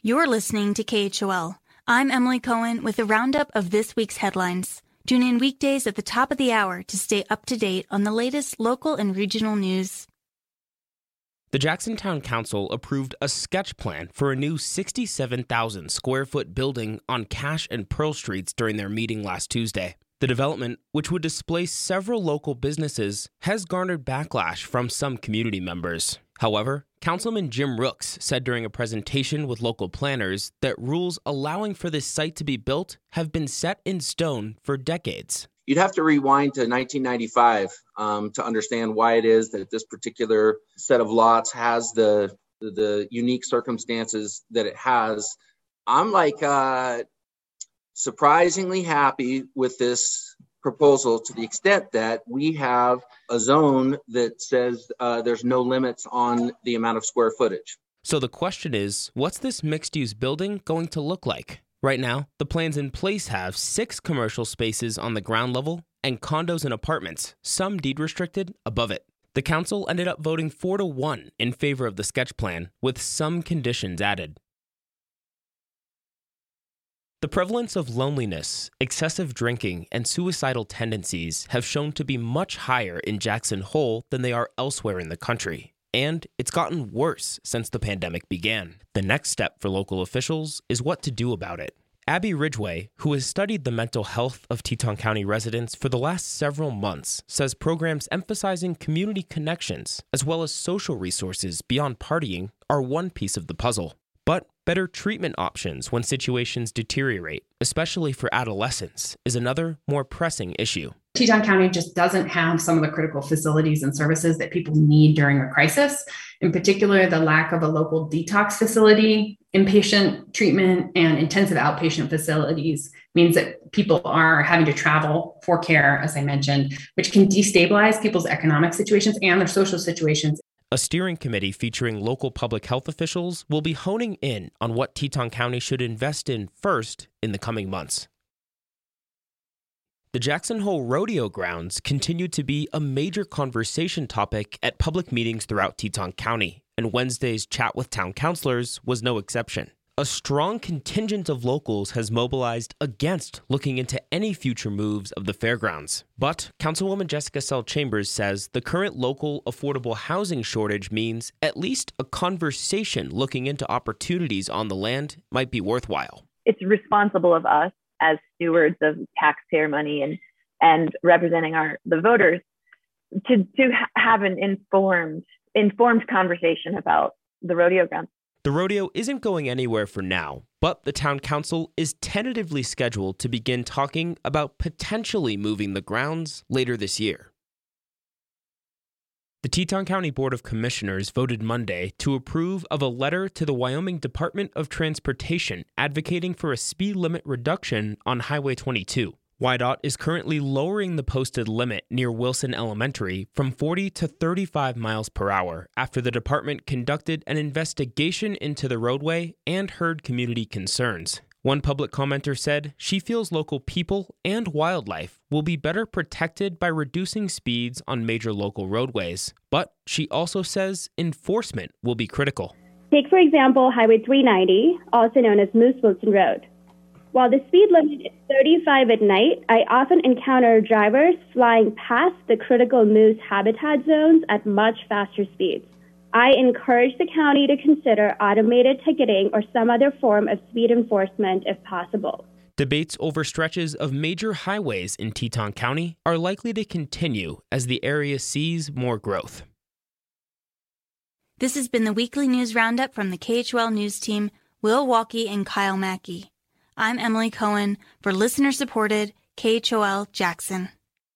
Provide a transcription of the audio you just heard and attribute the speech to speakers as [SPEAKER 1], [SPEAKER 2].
[SPEAKER 1] You're listening to KHOL. I'm Emily Cohen with a roundup of this week's headlines. Tune in weekdays at the top of the hour to stay up to date on the latest local and regional news.
[SPEAKER 2] The Jacksontown Council approved a sketch plan for a new 67,000 square foot building on Cash and Pearl Streets during their meeting last Tuesday. The development, which would displace several local businesses, has garnered backlash from some community members. However, Councilman Jim Rooks said during a presentation with local planners that rules allowing for this site to be built have been set in stone for decades.
[SPEAKER 3] You'd have to rewind to 1995 um, to understand why it is that this particular set of lots has the the, unique circumstances that it has. I'm like uh, surprisingly happy with this proposal to the extent that we have a zone that says uh, there's no limits on the amount of square footage.
[SPEAKER 2] So the question is what's this mixed use building going to look like? Right now, the plans in place have six commercial spaces on the ground level and condos and apartments, some deed restricted, above it. The council ended up voting 4 to 1 in favor of the sketch plan, with some conditions added. The prevalence of loneliness, excessive drinking, and suicidal tendencies have shown to be much higher in Jackson Hole than they are elsewhere in the country. And it's gotten worse since the pandemic began. The next step for local officials is what to do about it. Abby Ridgway, who has studied the mental health of Teton County residents for the last several months, says programs emphasizing community connections as well as social resources beyond partying are one piece of the puzzle. But better treatment options when situations deteriorate, especially for adolescents, is another more pressing issue.
[SPEAKER 4] Teton County just doesn't have some of the critical facilities and services that people need during a crisis. In particular, the lack of a local detox facility, inpatient treatment, and intensive outpatient facilities means that people are having to travel for care, as I mentioned, which can destabilize people's economic situations and their social situations
[SPEAKER 2] a steering committee featuring local public health officials will be honing in on what Teton County should invest in first in the coming months. The Jackson Hole Rodeo grounds continue to be a major conversation topic at public meetings throughout Teton County, and Wednesday's chat with town councilors was no exception a strong contingent of locals has mobilized against looking into any future moves of the fairgrounds. But Councilwoman Jessica Sell Chambers says the current local affordable housing shortage means at least a conversation looking into opportunities on the land might be worthwhile.
[SPEAKER 5] It's responsible of us as stewards of taxpayer money and and representing our the voters to to have an informed informed conversation about the rodeo grounds
[SPEAKER 2] the rodeo isn't going anywhere for now, but the town council is tentatively scheduled to begin talking about potentially moving the grounds later this year. The Teton County Board of Commissioners voted Monday to approve of a letter to the Wyoming Department of Transportation advocating for a speed limit reduction on Highway 22. WYDOT is currently lowering the posted limit near Wilson Elementary from 40 to 35 miles per hour after the department conducted an investigation into the roadway and heard community concerns. One public commenter said she feels local people and wildlife will be better protected by reducing speeds on major local roadways, but she also says enforcement will be critical.
[SPEAKER 6] Take, for example, Highway 390, also known as Moose Wilson Road. While the speed limit is 35 at night, I often encounter drivers flying past the critical moose habitat zones at much faster speeds. I encourage the county to consider automated ticketing or some other form of speed enforcement if possible.
[SPEAKER 2] Debates over stretches of major highways in Teton County are likely to continue as the area sees more growth.
[SPEAKER 1] This has been the weekly news roundup from the KHOL News Team, Will Walkey and Kyle Mackie. I'm Emily Cohen for listener supported KHOL Jackson.